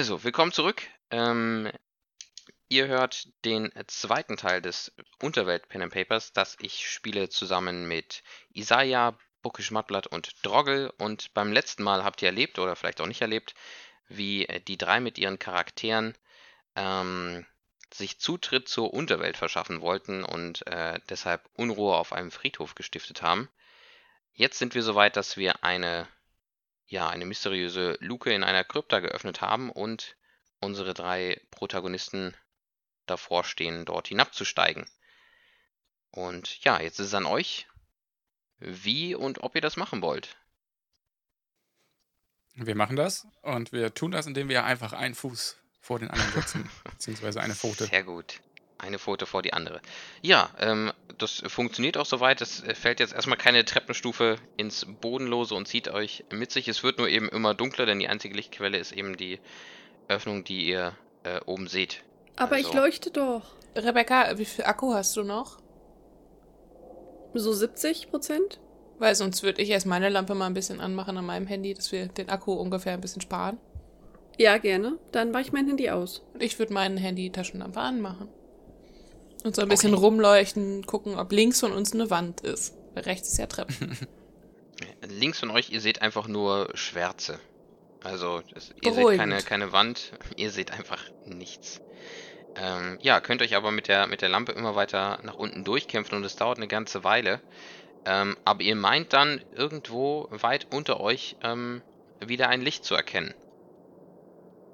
Also, willkommen zurück. Ähm, ihr hört den zweiten Teil des Unterwelt Pen and Papers, das ich spiele zusammen mit Isaiah, Buckisch Mattblatt und Droggle. Und beim letzten Mal habt ihr erlebt, oder vielleicht auch nicht erlebt, wie äh, die drei mit ihren Charakteren ähm, sich Zutritt zur Unterwelt verschaffen wollten und äh, deshalb Unruhe auf einem Friedhof gestiftet haben. Jetzt sind wir soweit, dass wir eine, ja, eine mysteriöse Luke in einer Krypta geöffnet haben und unsere drei Protagonisten davor stehen, dort hinabzusteigen. Und ja, jetzt ist es an euch, wie und ob ihr das machen wollt. Wir machen das und wir tun das, indem wir einfach einen Fuß vor den anderen setzen, beziehungsweise eine Pfote. Sehr gut. Eine Pfote vor die andere. Ja, ähm, das funktioniert auch soweit. Es fällt jetzt erstmal keine Treppenstufe ins Bodenlose und zieht euch mit sich. Es wird nur eben immer dunkler, denn die einzige Lichtquelle ist eben die Öffnung, die ihr äh, oben seht. Aber Also- ich leuchte doch. Rebecca, wie viel Akku hast du noch? So 70 Prozent? Weil sonst würde ich erst meine Lampe mal ein bisschen anmachen an meinem Handy, dass wir den Akku ungefähr ein bisschen sparen. Ja, gerne. Dann mache ich mein Handy aus. Und ich würde meinen Handy-Taschenlampe anmachen. Und so ein bisschen Okay. rumleuchten, gucken, ob links von uns eine Wand ist. Weil rechts ist ja Treppen. Links von euch, ihr seht einfach nur Schwärze. Also, es, ihr seht Beruhigend. keine, keine Wand, ihr seht einfach nichts. Ähm, ja, könnt euch aber mit der, mit der Lampe immer weiter nach unten durchkämpfen und es dauert eine ganze Weile. Ähm, aber ihr meint dann irgendwo weit unter euch ähm, wieder ein Licht zu erkennen.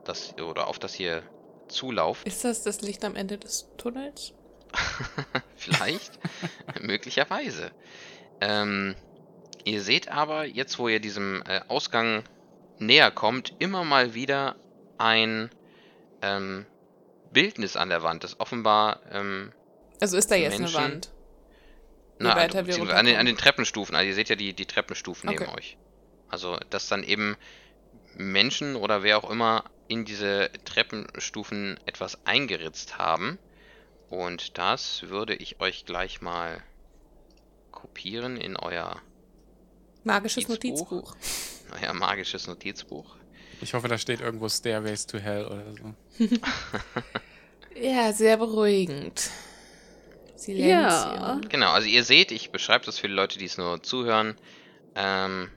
Das, oder auf das ihr zulauft. ist das das Licht am Ende des Tunnels? Vielleicht. Möglicherweise. Ähm, ihr seht aber, jetzt wo ihr diesem äh, Ausgang näher kommt, immer mal wieder ein ähm, Bildnis an der Wand, das offenbar ähm, Also ist da jetzt Menschen- eine Wand. Na, beziehungsweise an, den, an den Treppenstufen, also ihr seht ja die, die Treppenstufen neben Okay. euch. Also, dass dann eben Menschen oder wer auch immer in diese Treppenstufen etwas eingeritzt haben. Und das würde ich euch gleich mal kopieren in euer, Magisches Notizbuch. Notizbuch. euer magisches Notizbuch. Ich hoffe, da steht irgendwo Stairways to Hell oder so. Ja, sehr beruhigend. Silenzium. Ja. Genau, also ihr seht, ich beschreibe das für die Leute, die es nur zuhören. Ähm,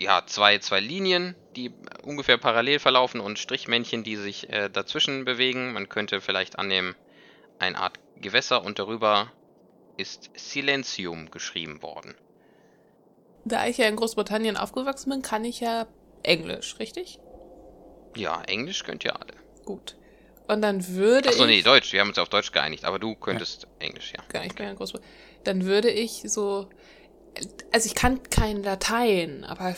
ja, zwei, zwei Linien, die ungefähr parallel verlaufen und Strichmännchen, die sich äh, dazwischen bewegen. Man könnte vielleicht annehmen, eine Art Gewässer und darüber ist Silentium geschrieben worden. Da ich ja in Großbritannien aufgewachsen bin, kann ich ja Englisch, richtig? Ja, Englisch könnt ihr alle. Gut. Und dann würde Achso, ich. nee, Deutsch, wir haben uns auf Deutsch geeinigt, aber du könntest Englisch, ja. Gar nicht mehr in Großbritannien. Dann würde ich so. Also ich kann kein Latein, aber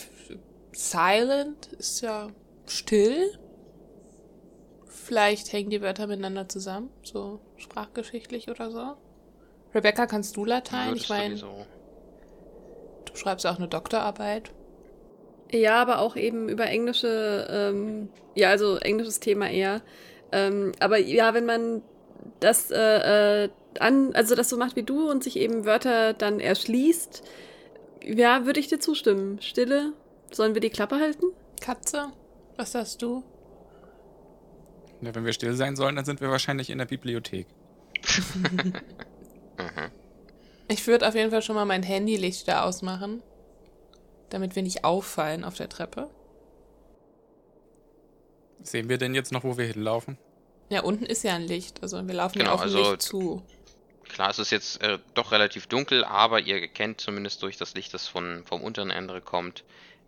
silent ist ja still. Vielleicht hängen die Wörter miteinander zusammen, so sprachgeschichtlich oder so. Rebecca, kannst du Latein? Ich meine, du schreibst auch eine Doktorarbeit. Ja, aber auch eben über englische, ähm, ja, also englisches Thema eher. Ähm, aber ja, wenn man das äh, äh, an, also das so macht wie du und sich eben Wörter dann erschließt, ja, würde ich dir zustimmen. Stille, sollen wir die Klappe halten? Katze, was sagst du? Ja, wenn wir still sein sollen, dann sind wir wahrscheinlich in der Bibliothek. Mhm. Ich würde auf jeden Fall schon mal mein Handylicht da ausmachen, damit wir nicht auffallen auf der Treppe. Sehen wir denn jetzt noch, wo wir hinlaufen? Ja, unten ist ja ein Licht, also wir laufen Genau, ja auf also- Licht zu. Klar, es ist jetzt äh, doch relativ dunkel, aber ihr kennt zumindest durch das Licht, das von, vom unteren Ende kommt,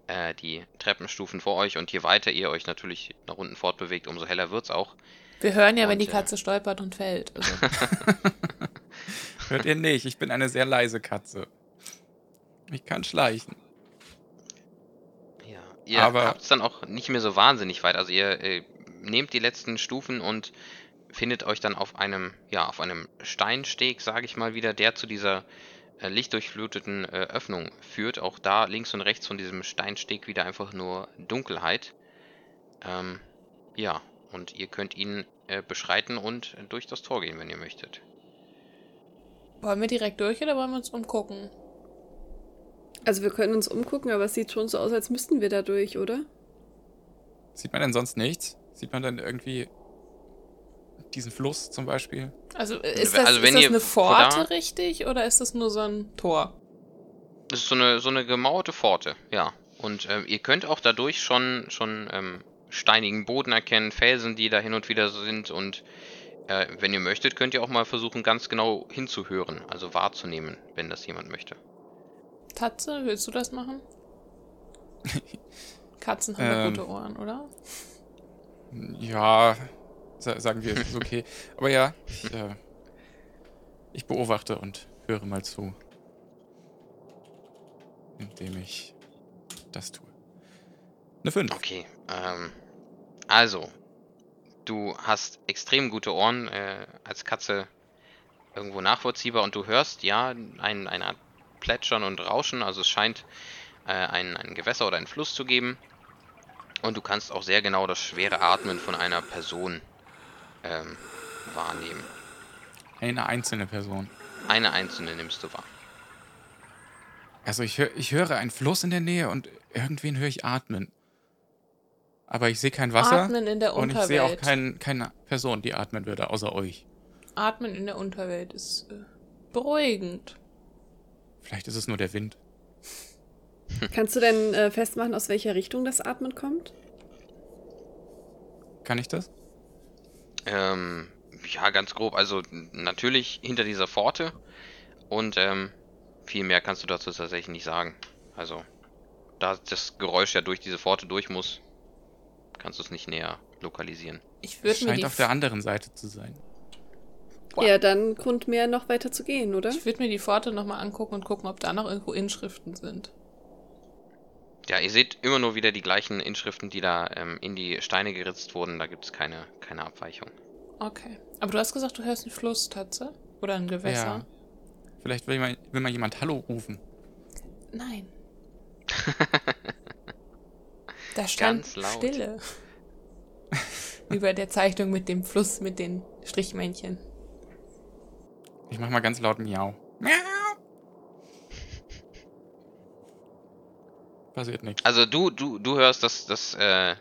äh, die Treppenstufen vor euch. Und je weiter ihr euch natürlich nach unten fortbewegt, umso heller wird's auch. Wir hören ja, wenn Und, die äh, Katze stolpert und fällt. Also, Hört ihr nicht? Ich bin eine sehr leise Katze. Ich kann schleichen. Ja, ihr Aber- habt es dann auch nicht mehr so wahnsinnig weit. Also ihr äh, nehmt die letzten Stufen und findet euch dann auf einem, ja, auf einem Steinsteg, sage ich mal wieder, der zu dieser äh, lichtdurchfluteten äh, Öffnung führt. Auch da links und rechts von diesem Steinsteg wieder einfach nur Dunkelheit. Ähm, ja, und ihr könnt ihn äh, beschreiten und durch das Tor gehen, wenn ihr möchtet. wollen wir direkt durch oder wollen wir uns umgucken? Also wir können uns umgucken, aber es sieht schon so aus, als müssten wir da durch, oder? Sieht man denn sonst nichts? Sieht man dann irgendwie diesen Fluss zum Beispiel? Also äh, ist das, Also, wenn ist das ihr eine Pforte da- richtig oder ist das nur so ein Tor? Das ist so eine, so eine gemauerte Pforte, ja. Und ähm, ihr könnt auch dadurch schon, schon ähm, steinigen Boden erkennen, Felsen, die da hin und wieder sind. Und äh, wenn ihr möchtet, könnt ihr auch mal versuchen, ganz genau hinzuhören, also wahrzunehmen, wenn das jemand möchte. Tatze, willst du das machen? Katzen haben ja Ähm. gute Ohren, oder? Ja, sa sagen wir, ist okay. Aber ja, ich, äh, ich beobachte und höre mal zu. Indem ich das tue. Eine 5. Okay, ähm, also, du hast extrem gute Ohren äh, als Katze irgendwo nachvollziehbar und du hörst ja ein, eine Art Plätschern und Rauschen, also es scheint äh, ein, ein Gewässer oder ein Fluss zu geben und du kannst auch sehr genau das schwere Atmen von einer Person ähm, wahrnehmen. Eine einzelne Person. Eine einzelne nimmst du wahr. Also ich, hör, ich höre einen Fluss in der Nähe und irgendwen höre ich atmen. Aber ich sehe kein Wasser Atmen in der und ich sehe auch Unterwelt. kein, keine Person, die atmen würde, außer euch. Atmen in der Unterwelt ist äh, beruhigend. Vielleicht ist es nur der Wind. Kannst du denn äh, festmachen, aus welcher Richtung das Atmen kommt? Kann ich das? Ähm, ja, ganz grob. Also natürlich hinter dieser Pforte. Und ähm, viel mehr kannst du dazu tatsächlich nicht sagen. Also, da das Geräusch ja durch diese Pforte durch muss, kannst du es nicht näher lokalisieren. Ich Es würde mir scheint auf der anderen Seite zu sein. Wow. Ja, dann Grund mehr, noch weiter zu gehen, oder? Ich würde mir die Pforte nochmal angucken und gucken, ob da noch irgendwo Inschriften sind. Ja, ihr seht immer nur wieder die gleichen Inschriften, die da ähm, in die Steine geritzt wurden. Da gibt es keine, keine Abweichung. Okay. Aber du hast gesagt, du hörst einen Fluss, Tatze? Oder ein Gewässer? Ja. Vielleicht will mal, will mal jemand Hallo rufen. Nein. Da stand Ganz laut. Stille. Über der Zeichnung mit dem Fluss mit den Strichmännchen. Ich mach mal ganz laut Miau. Miau. Passiert nichts. Also du, du, du hörst, dass, dass äh,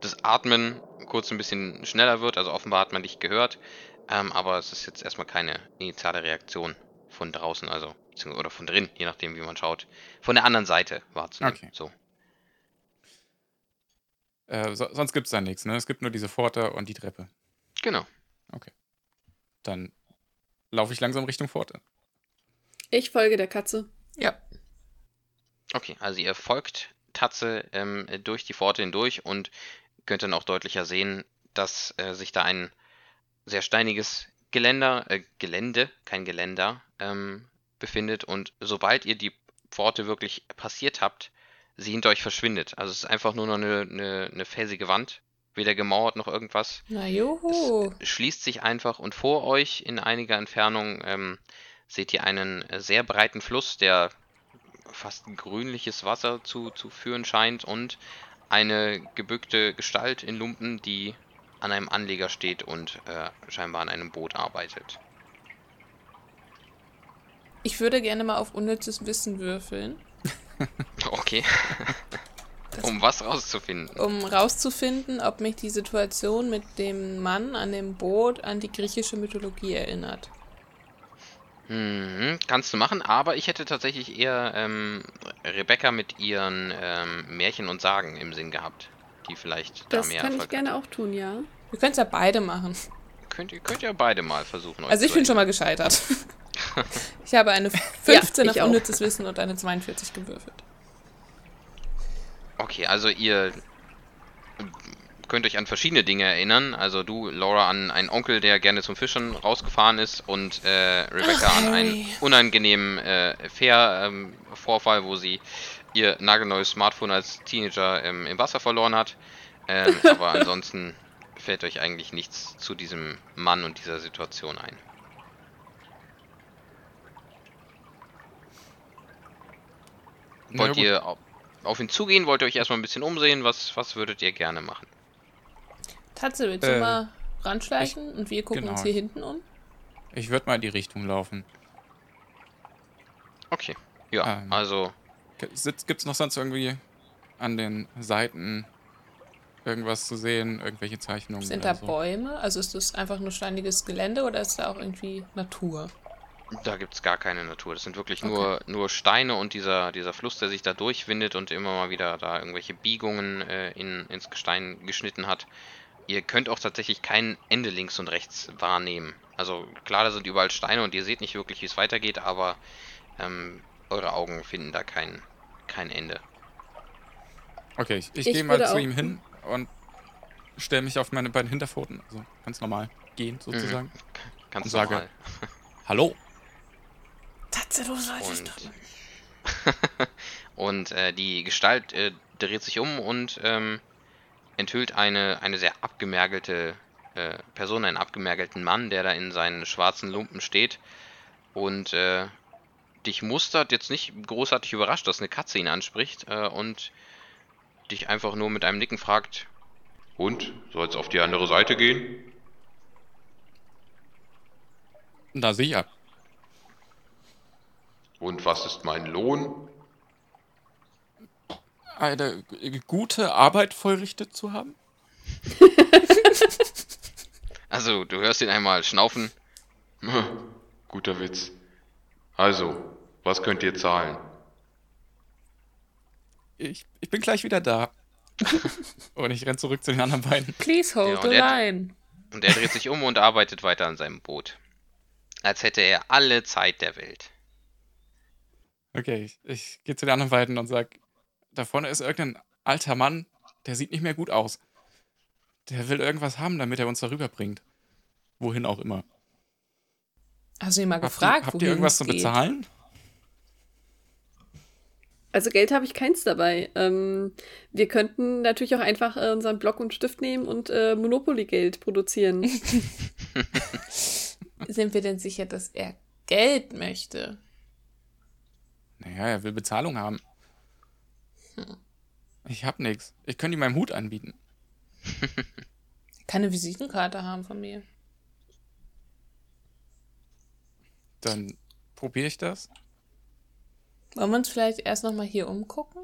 das Atmen kurz ein bisschen schneller wird. Also offenbar hat man dich gehört. Ähm, aber es ist jetzt erstmal keine initiale Reaktion von draußen, also beziehungsweise- oder von drin, je nachdem wie man schaut. Von der anderen Seite wahrzunehmen. Okay. So. Äh, so, sonst gibt's da nichts, ne? Es gibt nur diese Pforte und die Treppe. Genau. Dann laufe ich langsam Richtung Pforte. Ich folge der Katze. Ja. Okay, also ihr folgt Tatze ähm, durch die Pforte hindurch und könnt dann auch deutlicher sehen, dass äh, sich da ein sehr steiniges Geländer, äh, Gelände, kein Geländer, ähm, befindet und sobald ihr die Pforte wirklich passiert habt, sie hinter euch verschwindet. Also es ist einfach nur noch eine, eine, eine felsige Wand, weder gemauert noch irgendwas. Na juhu. Es schließt sich einfach und vor euch in einiger Entfernung ähm, seht ihr einen äh, sehr breiten Fluss, der fast grünliches Wasser zu, zu führen scheint und eine gebückte Gestalt in Lumpen, die an einem Anleger steht und äh, scheinbar an einem Boot arbeitet. Ich würde gerne mal auf unnützes Wissen würfeln, Okay. Um was rauszufinden. um rauszufinden, ob mich die Situation mit dem Mann an dem Boot an die griechische Mythologie erinnert. Mhm, kannst du machen, aber ich hätte tatsächlich eher ähm, Rebecca mit ihren ähm, Märchen und Sagen im Sinn gehabt, die vielleicht da Das mehr kann ich Erfolg gerne auch tun, ja. Wir können es ja beide machen. Könnt ihr, könnt ihr beide mal versuchen. euch Also ich zu bin schon mal gescheitert. Ich habe eine 15 Ja, auf ich unnützes Wissen und eine 42 gewürfelt. Okay, also ihr könnt euch an verschiedene Dinge erinnern. Also du, Laura, an einen Onkel, der gerne zum Fischen rausgefahren ist und äh, Rebecca Ach, an einen unangenehmen äh, Fair-Vorfall, wo sie ihr nagelneues Smartphone als Teenager ähm, im Wasser verloren hat. Ähm, aber ansonsten fällt euch eigentlich nichts zu diesem Mann und dieser Situation ein. Wollt ihr au- auf ihn zugehen? Wollt ihr euch erstmal ein bisschen umsehen? Was, was würdet ihr gerne machen? Tatze, willst du Äh, mal ranschleichen und wir gucken genau. uns hier hinten um? Ich würde mal in die Richtung laufen. Okay. Ja, Ähm. also Gibt es noch sonst irgendwie an den Seiten irgendwas zu sehen, irgendwelche Zeichnungen. Sind oder da so. Bäume? Also ist das einfach nur steiniges Gelände oder ist da auch irgendwie Natur? Da gibt es gar keine Natur. Das sind wirklich nur, nur Steine und dieser, dieser Fluss, der sich da durchwindet und immer mal wieder da irgendwelche Biegungen äh, in, ins Gestein geschnitten hat. Ihr könnt auch tatsächlich kein Ende links und rechts wahrnehmen. Also klar, da sind überall Steine und ihr seht nicht wirklich, wie es weitergeht, aber ähm, eure Augen finden da kein, kein Ende. Okay, ich, ich Ich gehe mal zu ihm hin und stelle mich auf meine beiden Hinterpfoten, also ganz normal gehen sozusagen. Ganz Und sage- normal. Hallo. Tatsächlich Und, und äh, die Gestalt äh, dreht sich um und ähm, enthüllt eine, eine sehr abgemergelte äh, Person, einen abgemergelten Mann, der da in seinen schwarzen Lumpen steht und äh, dich mustert, jetzt nicht großartig überrascht, dass eine Katze ihn anspricht äh, und dich einfach nur mit einem Nicken fragt, und, soll's auf die andere Seite gehen? Na sicher. Und was ist mein Lohn? Eine gute Arbeit vollrichtet zu haben? Also, du hörst ihn einmal schnaufen. Guter Witz. Also, was könnt ihr zahlen? Ich, ich bin gleich wieder da. und ich renn zurück zu den anderen beiden. Please hold Ja, the und er- line. Und er dreht sich um und arbeitet weiter an seinem Boot. Als hätte er alle Zeit der Welt. Okay, ich, ich gehe zu den anderen beiden und sag, da vorne ist irgendein alter Mann, der sieht nicht mehr gut aus. Der will irgendwas haben, damit er uns darüber bringt. Wohin auch immer. Hast du ihn mal Habt gefragt, ihr, habt wohin ihr irgendwas es zu bezahlen? Also Geld habe ich keins dabei. Ähm, wir könnten natürlich auch einfach äh, unseren Block und Stift nehmen und äh, Monopoly-Geld produzieren. Sind wir denn sicher, dass er Geld möchte? Naja, er will Bezahlung haben. Ich hab nix. Ich könnte ihm meinen Hut anbieten. Keine Visitenkarte haben von mir. Dann probiere ich das. Wollen wir uns vielleicht erst nochmal hier umgucken?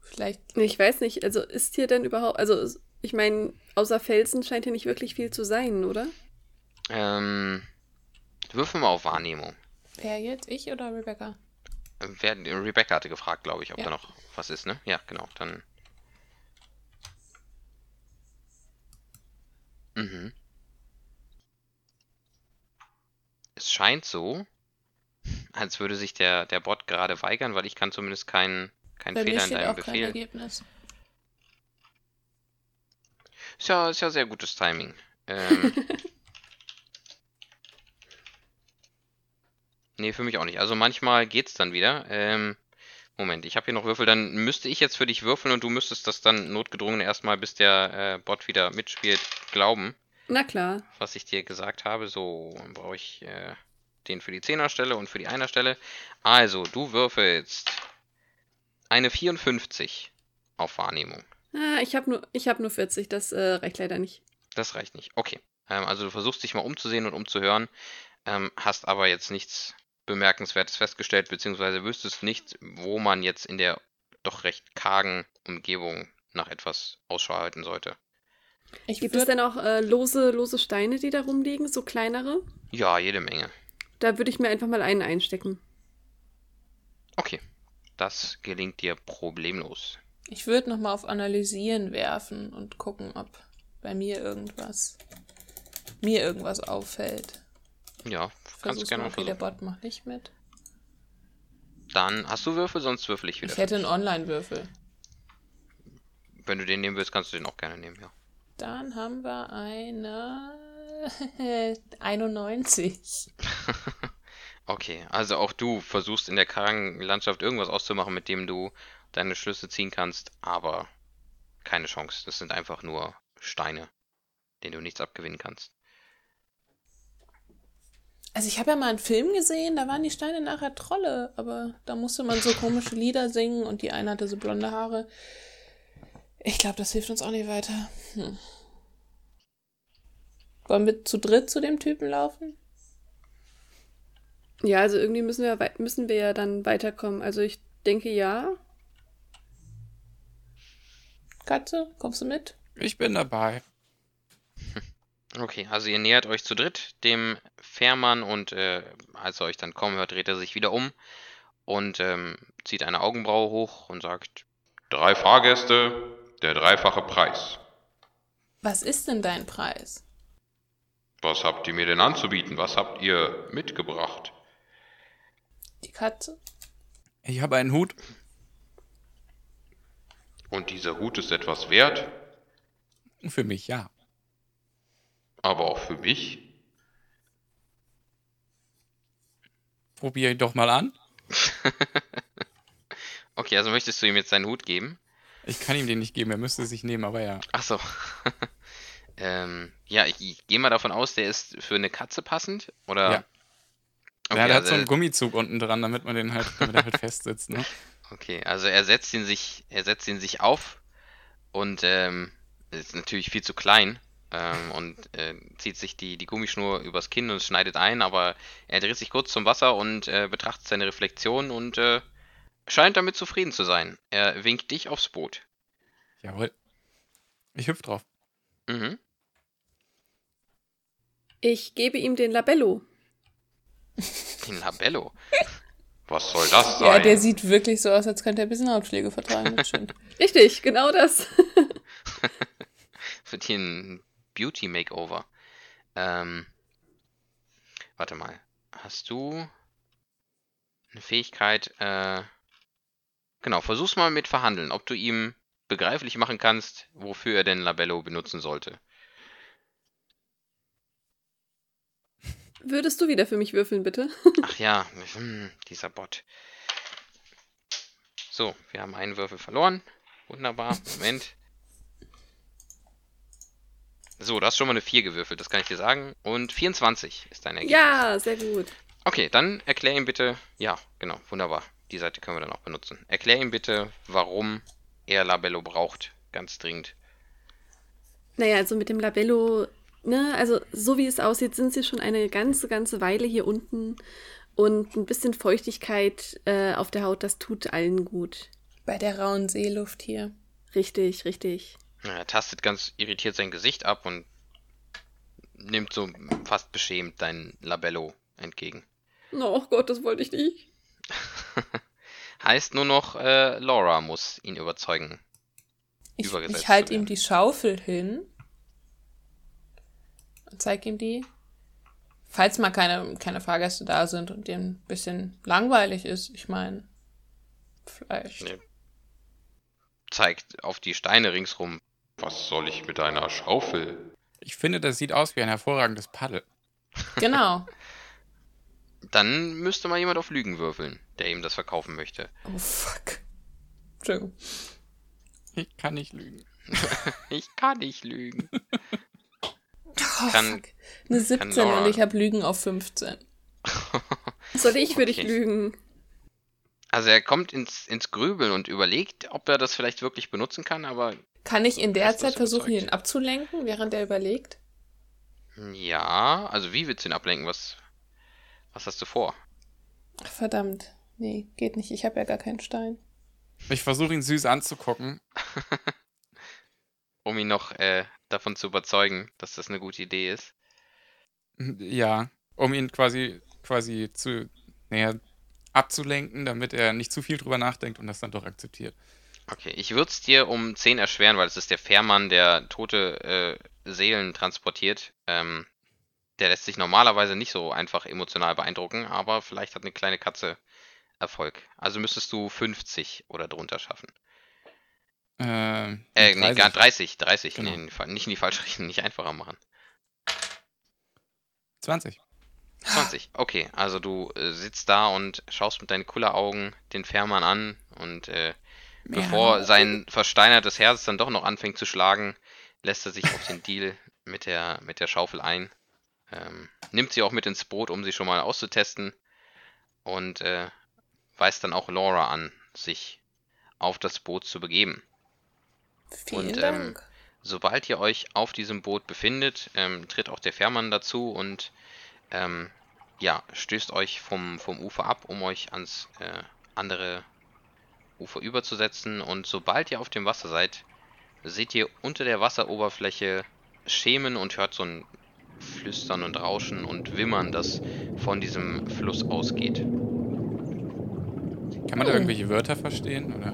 Vielleicht. ich weiß nicht, also ist hier denn überhaupt, also ich meine, außer Felsen scheint hier nicht wirklich viel zu sein, oder? Ähm, würfel mal auf Wahrnehmung. Wer jetzt? Ich oder Rebecca? Äh, Wer, Rebecca hatte gefragt, glaube ich, ob Ja. da noch was ist, ne? Ja, genau. Dann. Mhm. Es scheint so, als würde sich der, der Bot gerade weigern, weil ich kann zumindest keinen mir Fehler in deinem auch kein Befehl. Ergebnis. Ist ja, ist ja sehr gutes Timing. Ähm, nee, für mich auch nicht. Also manchmal geht's dann wieder. Ähm, Moment, ich habe hier noch Würfel. Dann müsste ich jetzt für dich würfeln und du müsstest das dann notgedrungen erstmal, bis der äh, Bot wieder mitspielt, glauben, Na klar. was ich dir gesagt habe. So, dann brauche ich äh, den für die Zehnerstelle und für die Einerstelle. Also, du würfelst eine 54 auf Wahrnehmung. Ah, ich habe nur, ich hab nur 40, das äh, reicht leider nicht. Das reicht nicht. Okay. Ähm, also du versuchst dich mal umzusehen und umzuhören, ähm, hast aber jetzt nichts Bemerkenswertes festgestellt, beziehungsweise wüsstest nicht, wo man jetzt in der doch recht kargen Umgebung nach etwas Ausschau halten sollte. Ich Gibt es würde denn auch äh, lose, lose Steine, die da rumliegen, so kleinere? Ja, jede Menge. Da würde ich mir einfach mal einen einstecken. Okay. Das gelingt dir problemlos. ich würd nochmal auf Analysieren werfen und gucken, ob bei mir irgendwas mir irgendwas auffällt. Ja, kannst du gerne mal. mal Okay, der versuchen. Bot macht nicht mit. Dann hast du Würfel, sonst würfel ich wieder. Ich hätte einen Online-Würfel. Wenn du den nehmen willst, kannst du den auch gerne nehmen, ja. Dann haben wir eine 91. Okay, also auch du versuchst in der kargen Landschaft irgendwas auszumachen, mit dem du deine Schlüsse ziehen kannst, aber keine Chance. Das sind einfach nur Steine, denen du nichts abgewinnen kannst. Also ich habe ja mal einen Film gesehen, da waren die Steine nachher Trolle, aber da musste man so komische Lieder singen und die eine hatte so blonde Haare. Ich glaube, das hilft uns auch nicht weiter. Hm. Wollen wir zu dritt zu dem Typen laufen? Ja, also irgendwie müssen wir, müssen wir ja dann weiterkommen. Also ich denke ja. Katze, kommst du mit? Ich bin dabei. Okay, also ihr nähert euch zu dritt dem Fährmann und äh, als er euch dann kommen hört, dreht er sich wieder um und ähm, zieht eine Augenbraue hoch und sagt, Drei Fahrgäste, der dreifache Preis. Was ist denn dein Preis? Was habt ihr mir denn anzubieten? Was habt ihr mitgebracht? Die Katze? Ich habe einen Hut. Und dieser Hut ist etwas wert, Für mich, ja. Aber auch für mich. Probiere ihn doch mal an. okay, also möchtest du ihm jetzt seinen Hut geben? Ich kann ihm den nicht geben, er müsste sich nehmen, aber ja. Ach so. ähm, ja, ich, ich gehe mal davon aus, der ist für eine Katze passend, oder? Ja. Okay, ja, der hat also so einen Gummizug unten dran, damit man den halt, damit er halt fest sitzt, ne? Okay, also er setzt ihn sich, er setzt ihn sich auf und ähm, ist natürlich viel zu klein ähm, und äh, zieht sich die, die Gummischnur übers Kinn und schneidet ein, aber er dreht sich kurz zum Wasser und äh, betrachtet seine Reflexion und äh, scheint damit zufrieden zu sein. Er winkt dich aufs Boot. Jawohl. Ich hüpf drauf. Mhm. Ich gebe ihm den Labello. Den Labello. Was soll das Ja, sein? der sieht wirklich so aus, als könnte er ein bisschen Hautpflege vertragen. Richtig, genau das. Wird hier ein Beauty Makeover. Ähm, warte mal. Hast du eine Fähigkeit? Äh, genau, versuch's mal mit Verhandeln, ob du ihm begreiflich machen kannst, wofür er denn Labello benutzen sollte. Würdest du wieder für mich würfeln, bitte? Ach ja, hm, dieser Bot. So, wir haben einen Würfel verloren. Wunderbar. Moment. So, du hast schon mal eine 4 gewürfelt, das kann ich dir sagen. Und 24 ist dein Ergebnis. Ja, sehr gut. Okay, dann erklär ihm bitte. Ja, genau, wunderbar. Die Seite können wir dann auch benutzen. Erklär ihm bitte, warum er Labello braucht. Ganz dringend. Naja, also mit dem Labello, ne, also so wie es aussieht, sind sie schon eine ganze, ganze Weile hier unten. Und ein bisschen Feuchtigkeit äh, auf der Haut, das tut allen gut. Bei der rauen Seeluft hier. Richtig, richtig. Er tastet ganz irritiert sein Gesicht ab und nimmt so fast beschämt dein Labello entgegen. Oh Gott, das wollte ich nicht. Heißt nur noch, äh, Laura muss ihn überzeugen. Ich, ich halte ihm die Schaufel hin und zeig ihm die. Falls mal keine, keine Fahrgäste da sind und dem ein bisschen langweilig ist, ich meine, vielleicht. Nee. Zeigt auf die Steine ringsrum. Was soll ich mit einer Schaufel? Ich finde, das sieht aus wie ein hervorragendes Paddel. Genau. Dann müsste mal jemand auf Lügen würfeln, der ihm das verkaufen möchte. Oh fuck. Entschuldigung. Ich kann nicht lügen. Ich kann nicht lügen. Oh, Kann- fuck. Eine 17 Laura- und ich habe Lügen auf 15. Soll ich für dich Okay. lügen? Also er kommt ins, ins Grübeln und überlegt, ob er das vielleicht wirklich benutzen kann, aber Kann ich in der Zeit versuchen, ihn abzulenken, während er überlegt? ja, also wie willst du ihn ablenken? Was, was hast du vor? Ach, verdammt. Nee, geht nicht. Ich habe ja gar keinen Stein. Ich versuche ihn süß anzugucken. Um ihn noch äh, davon zu überzeugen, dass das eine gute Idee ist. Ja, um ihn quasi, quasi zu, naja, abzulenken, damit er nicht zu viel drüber nachdenkt und das dann doch akzeptiert. Okay, ich würde es dir um 10 erschweren, weil es ist der Fährmann, der tote äh, Seelen transportiert. Ähm, der lässt sich normalerweise nicht so einfach emotional beeindrucken, aber vielleicht hat eine kleine Katze Erfolg. Also müsstest du 50 oder drunter schaffen. Äh, Äh, nee, 30. gar 30, 30. Genau. Nee, nicht in die falsche Richtung, nicht einfacher machen. 20. 20. Okay, also du äh, sitzt da und schaust mit deinen Kulleraugen den Fährmann an und äh, bevor sein versteinertes Herz dann doch noch anfängt zu schlagen, lässt er sich auf den Deal mit der, mit der Schaufel ein. Ähm, nimmt sie auch mit ins Boot, um sie schon mal auszutesten und äh, weist dann auch Laura an, sich auf das Boot zu begeben. Vielen Und, ähm, Dank. Sobald ihr euch auf diesem Boot befindet, ähm, tritt auch der Fährmann dazu und ähm, ja, stößt euch vom, vom Ufer ab, um euch ans äh, andere Ufer überzusetzen. Und sobald ihr auf dem Wasser seid, seht ihr unter der Wasseroberfläche schemen und hört so ein Flüstern und Rauschen und Wimmern, das von diesem Fluss ausgeht. Kann man da irgendwelche Wörter verstehen? Oder?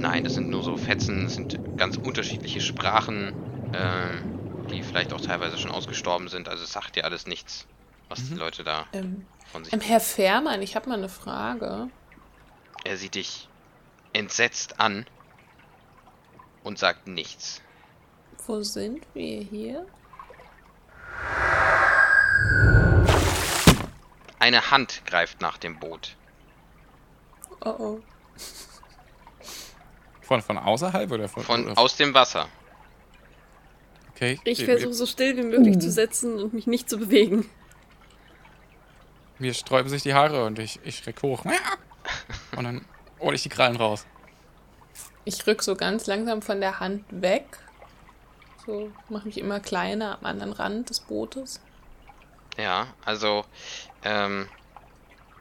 Nein, das sind nur so Fetzen, das sind ganz unterschiedliche Sprachen, ähm, die vielleicht auch teilweise schon ausgestorben sind. Also es sagt dir alles nichts, was die Mhm. Leute da Ähm, von sich ähm, Herr Fährmann, ich habe mal eine Frage. Er sieht dich entsetzt an und sagt nichts. Wo sind wir hier? Eine Hand greift nach dem Boot. Oh oh. Von, von außerhalb oder von, Von oder aus dem Wasser. Okay. Ich versuche so still wie möglich zu setzen und mich nicht zu bewegen. Mir sträuben sich die Haare und ich, ich schreck hoch. Und dann hole ich die Krallen raus. Ich rück so ganz langsam von der Hand weg. So, mache mich immer kleiner am anderen Rand des Bootes. Ja, also ähm,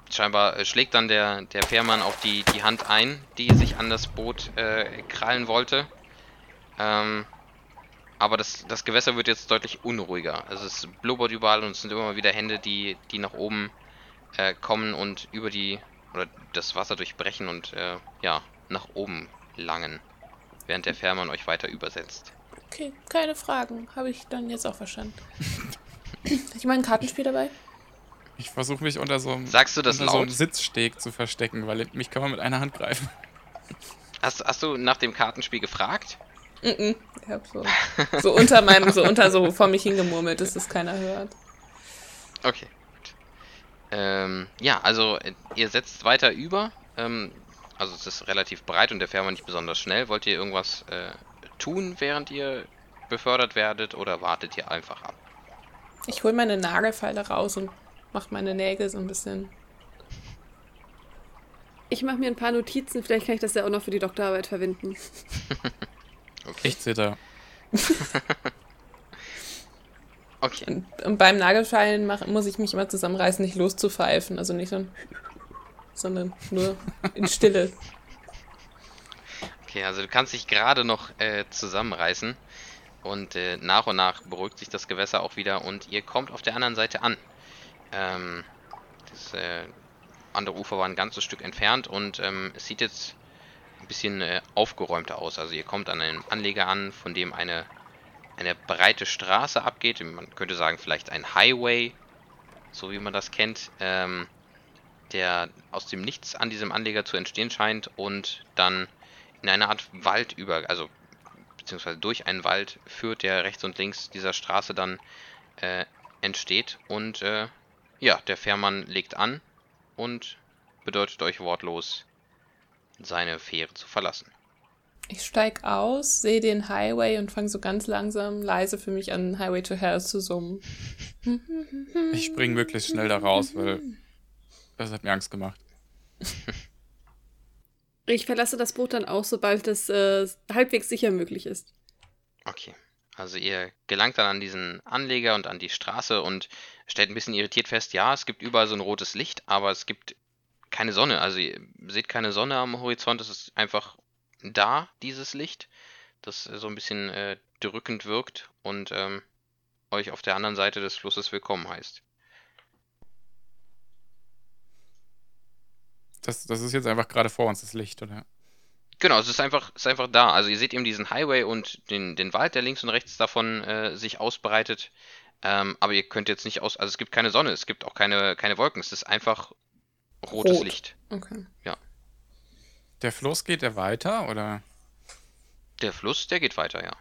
scheinbar äh, schlägt dann der, der Fährmann auf die, die Hand ein, die sich an das Boot äh, krallen wollte. Ähm, aber das, das Gewässer wird jetzt deutlich unruhiger. Also es blubbert überall und es sind immer mal wieder Hände, die, die nach oben äh, kommen und über die oder das Wasser durchbrechen und äh, ja, nach oben langen, während der Fährmann euch weiter übersetzt. Okay, keine Fragen. Habe ich dann jetzt auch verstanden. Hat jemand ein Kartenspiel dabei? Ich versuche mich unter so einem, Sagst du das unter so einem laut? Sitzsteg zu verstecken, weil mich kann man mit einer Hand greifen. Hast, hast du nach dem Kartenspiel gefragt? Mhm. Ich hab so, so unter meinem, so unter so vor mich hingemurmelt, dass das keiner hört. Okay. Ähm, ja, also äh, ihr setzt weiter über. Ähm, also es ist relativ breit und der Fährmann nicht besonders schnell. Wollt ihr irgendwas äh, tun, während ihr befördert werdet oder wartet ihr einfach ab? Ich hole meine Nagelfeile raus und mache meine Nägel so ein bisschen. Ich mache mir ein paar Notizen, vielleicht kann ich das ja auch noch für die Doktorarbeit verwenden. Ich zitter. Okay. Und, und beim Nagelfeilen mach, muss ich mich immer zusammenreißen, nicht loszupfeifen. Also nicht so ein. sondern nur in Stille. Okay, also du kannst dich gerade noch äh, zusammenreißen und äh, nach und nach beruhigt sich das Gewässer auch wieder und ihr kommt auf der anderen Seite an. Ähm, das äh, andere Ufer war ein ganzes Stück entfernt und ähm, es sieht jetzt ein bisschen äh, aufgeräumter aus. Also ihr kommt an einem Anleger an, von dem eine, eine breite Straße abgeht. Man könnte sagen vielleicht ein Highway, so wie man das kennt, ähm, der aus dem Nichts an diesem Anleger zu entstehen scheint und dann in eine Art Wald über, also beziehungsweise durch einen Wald führt, der rechts und links dieser Straße dann äh, entsteht. Und äh, ja, der Fährmann legt an und bedeutet euch wortlos, seine Fähre zu verlassen. Ich steig aus, sehe den Highway und fange so ganz langsam leise für mich an Highway to Hell zu summen. Ich spring möglichst schnell da raus, weil das hat mir Angst gemacht. Ich verlasse das Boot dann auch, sobald es äh, halbwegs sicher möglich ist. Okay. Also ihr gelangt dann an diesen Anleger und an die Straße und stellt ein bisschen irritiert fest, ja, es gibt überall so ein rotes Licht, aber es gibt keine Sonne. Also ihr seht keine Sonne am Horizont, es ist einfach da, dieses Licht, das äh, so ein bisschen äh, drückend wirkt und ähm, euch auf der anderen Seite des Flusses willkommen heißt. Das, das ist jetzt einfach gerade vor uns das Licht, oder? Genau, es ist einfach, es ist einfach da. Also ihr seht eben diesen Highway und den, den Wald, der links und rechts davon äh, sich ausbreitet. Ähm, aber ihr könnt jetzt nicht aus. Also es gibt keine Sonne, es gibt auch keine, keine Wolken. Es ist einfach rotes Rot. Licht. Okay. Der Fluss geht der weiter, oder? Der Fluss, der geht weiter, ja.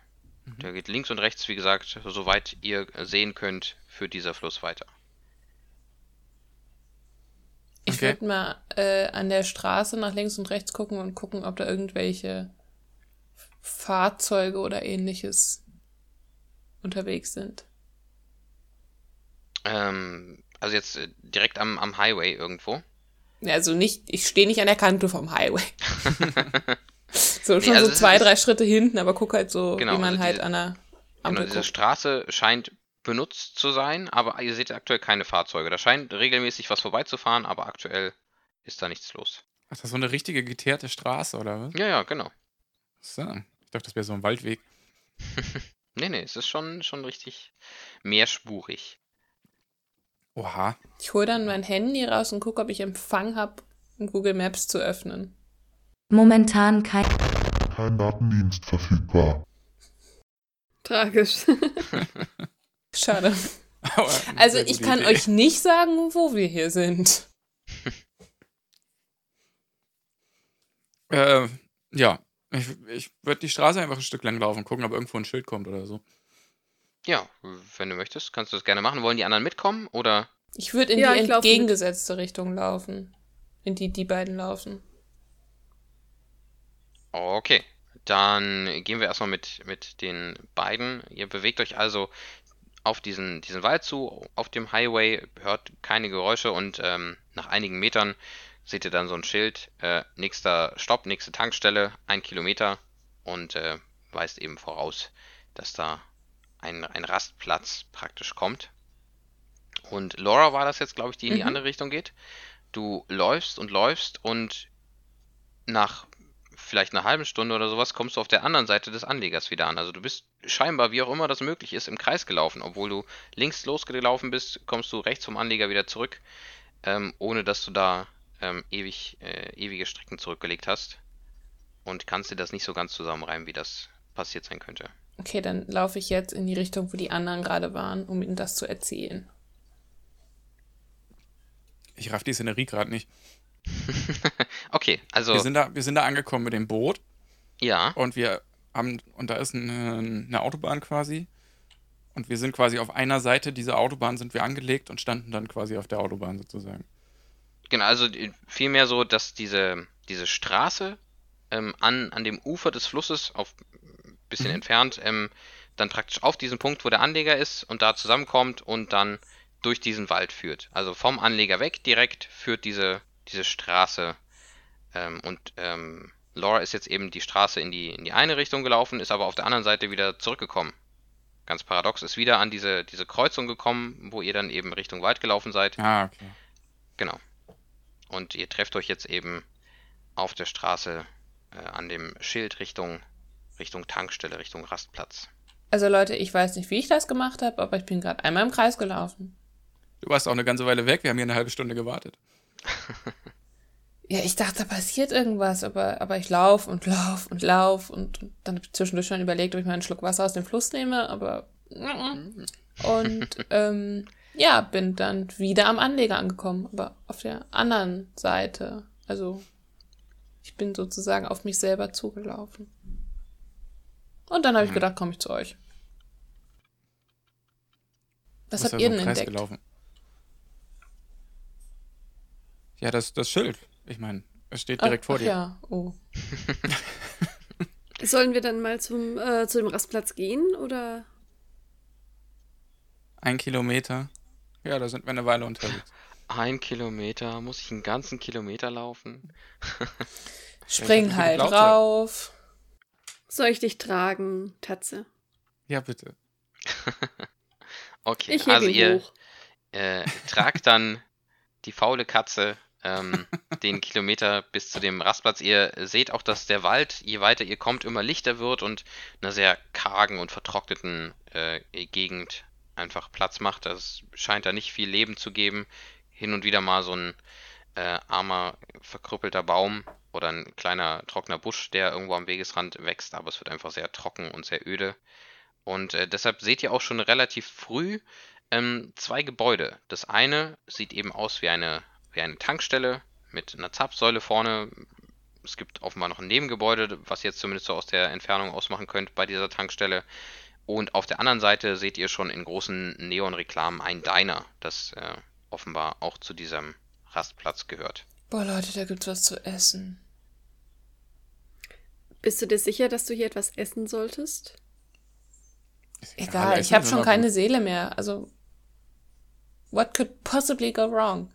Der geht links und rechts, wie gesagt, soweit ihr sehen könnt, führt dieser Fluss weiter. Ich Okay. würde mal äh, an der Straße nach links und rechts gucken und gucken, ob da irgendwelche Fahrzeuge oder ähnliches unterwegs sind. Ähm, also jetzt äh, direkt am, am Highway irgendwo. Also nicht, ich stehe nicht an der Kante vom Highway. so Nee, schon also so zwei, ist- drei Schritte hinten, aber guck halt so, Genau, wie man also halt diese- an der Genau, Ampel diese guckt. Straße scheint benutzt zu sein, aber ihr seht aktuell keine Fahrzeuge. Da scheint regelmäßig was vorbeizufahren, aber aktuell ist da nichts los. Ach, das ist so eine richtige geteerte Straße, oder was? Ja, ja, genau. So. Ich dachte, das wäre so ein Waldweg. Nee, nee, es ist schon, schon richtig mehrspurig. Oha. Ich hole dann mein Handy raus und gucke, ob ich Empfang habe, um Google Maps zu öffnen. Momentan kein Kein Datendienst verfügbar. Tragisch. Schade. Also ich kann Idee. euch nicht sagen, wo wir hier sind. Äh, ja. Ich, ich würde die Straße einfach ein Stück lang laufen, gucken, ob irgendwo ein Schild kommt oder so. Ja, wenn du möchtest, kannst du das gerne machen. Wollen die anderen mitkommen oder? Ich würde in Ja, die mit. entgegengesetzte Richtung laufen. In die die beiden laufen. Okay, dann gehen wir erstmal mit, mit den beiden. Ihr bewegt euch also auf diesen, diesen Wald zu, auf dem Highway, hört keine Geräusche und ähm, nach einigen Metern seht ihr dann so ein Schild, äh, nächster Stopp, nächste Tankstelle, ein Kilometer und äh, weist eben voraus, dass da ein, ein Rastplatz praktisch kommt. Und Laura war das jetzt, glaube ich, die in die Mhm. andere Richtung geht. Du läufst und läufst und nach vielleicht einer halben Stunde oder sowas kommst du auf der anderen Seite des Anlegers wieder an. Also du bist scheinbar, wie auch immer das möglich ist, im Kreis gelaufen. Obwohl du links losgelaufen bist, kommst du rechts vom Anleger wieder zurück, ähm, ohne dass du da ähm, ewig, äh, ewige Strecken zurückgelegt hast. Und kannst dir das nicht so ganz zusammenreimen, wie das passiert sein könnte. Okay, dann laufe ich jetzt in die Richtung, wo die anderen gerade waren, um ihnen das zu erzählen. Ich raff die Szenerie gerade nicht. okay, also Wir, sind da, wir sind da angekommen mit dem Boot ja, und wir haben, und da ist eine, eine Autobahn quasi. Und wir sind quasi auf einer Seite dieser Autobahn sind wir angelegt und standen dann quasi auf der Autobahn sozusagen. Genau, also äh, vielmehr so, dass diese, diese Straße ähm, an, an dem Ufer des Flusses, auf bisschen Mhm. entfernt, ähm, dann praktisch auf diesen Punkt, wo der Anleger ist und da zusammenkommt und dann durch diesen Wald führt. Also vom Anleger weg direkt führt diese, diese Straße. Ähm, und ähm, Laura ist jetzt eben die Straße in die, in die eine Richtung gelaufen, ist aber auf der anderen Seite wieder zurückgekommen. Ganz paradox, ist wieder an diese, diese Kreuzung gekommen, wo ihr dann eben Richtung Wald gelaufen seid. Ah, okay. Genau. Und ihr trefft euch jetzt eben auf der Straße äh, an dem Schild Richtung, Richtung Tankstelle, Richtung Rastplatz. Also Leute, ich weiß nicht, wie ich das gemacht habe, aber ich bin gerade einmal im Kreis gelaufen. Du warst auch eine ganze Weile weg, wir haben hier eine halbe Stunde gewartet. Ja, ich dachte, da passiert irgendwas, aber, aber ich lauf und lauf und lauf und dann habe ich zwischendurch schon überlegt, ob ich mal einen Schluck Wasser aus dem Fluss nehme, aber und ähm, ja, bin dann wieder am Anleger angekommen, aber auf der anderen Seite. Also ich bin sozusagen auf mich selber zugelaufen. Und dann habe ich Mhm. gedacht, komme ich zu euch. Was habt ihr denn entdeckt? gelaufen. Ja, das, das Schild. Ich meine, es steht direkt ach, vor ach dir. ja, oh. Sollen wir dann mal zum, äh, zu dem Rastplatz gehen oder? Ein Kilometer. Ja, da sind wir eine Weile unterwegs. Ein Kilometer, muss ich einen ganzen Kilometer laufen? Spring halt du glaubst, rauf. Soll ich dich tragen, Tatze? Ja, bitte. Okay, Ich also ihr äh, tragt dann die faule Katze ähm, den Kilometer bis zu dem Rastplatz. Ihr seht auch, dass der Wald, je weiter ihr kommt, immer lichter wird und einer sehr kargen und vertrockneten äh, Gegend einfach Platz macht. Es scheint da nicht viel Leben zu geben. Hin und wieder mal so ein äh, armer, verkrüppelter Baum oder ein kleiner trockener Busch, der irgendwo am Wegesrand wächst, aber es wird einfach sehr trocken und sehr öde. Und äh, deshalb seht ihr auch schon relativ früh ähm, zwei Gebäude. Das eine sieht eben aus wie eine, wie eine Tankstelle mit einer Zapfsäule vorne. Es gibt offenbar noch ein Nebengebäude, was ihr jetzt zumindest so aus der Entfernung ausmachen könnt bei dieser Tankstelle. Und auf der anderen Seite seht ihr schon in großen Neonreklamen ein Diner, das äh, offenbar auch zu diesem Rastplatz gehört. Boah, Leute, da gibt's was zu essen. Bist du dir sicher, dass du hier etwas essen solltest? Egal, ich essen habe ist schon keine gut. Seele mehr. Also, what could possibly go wrong?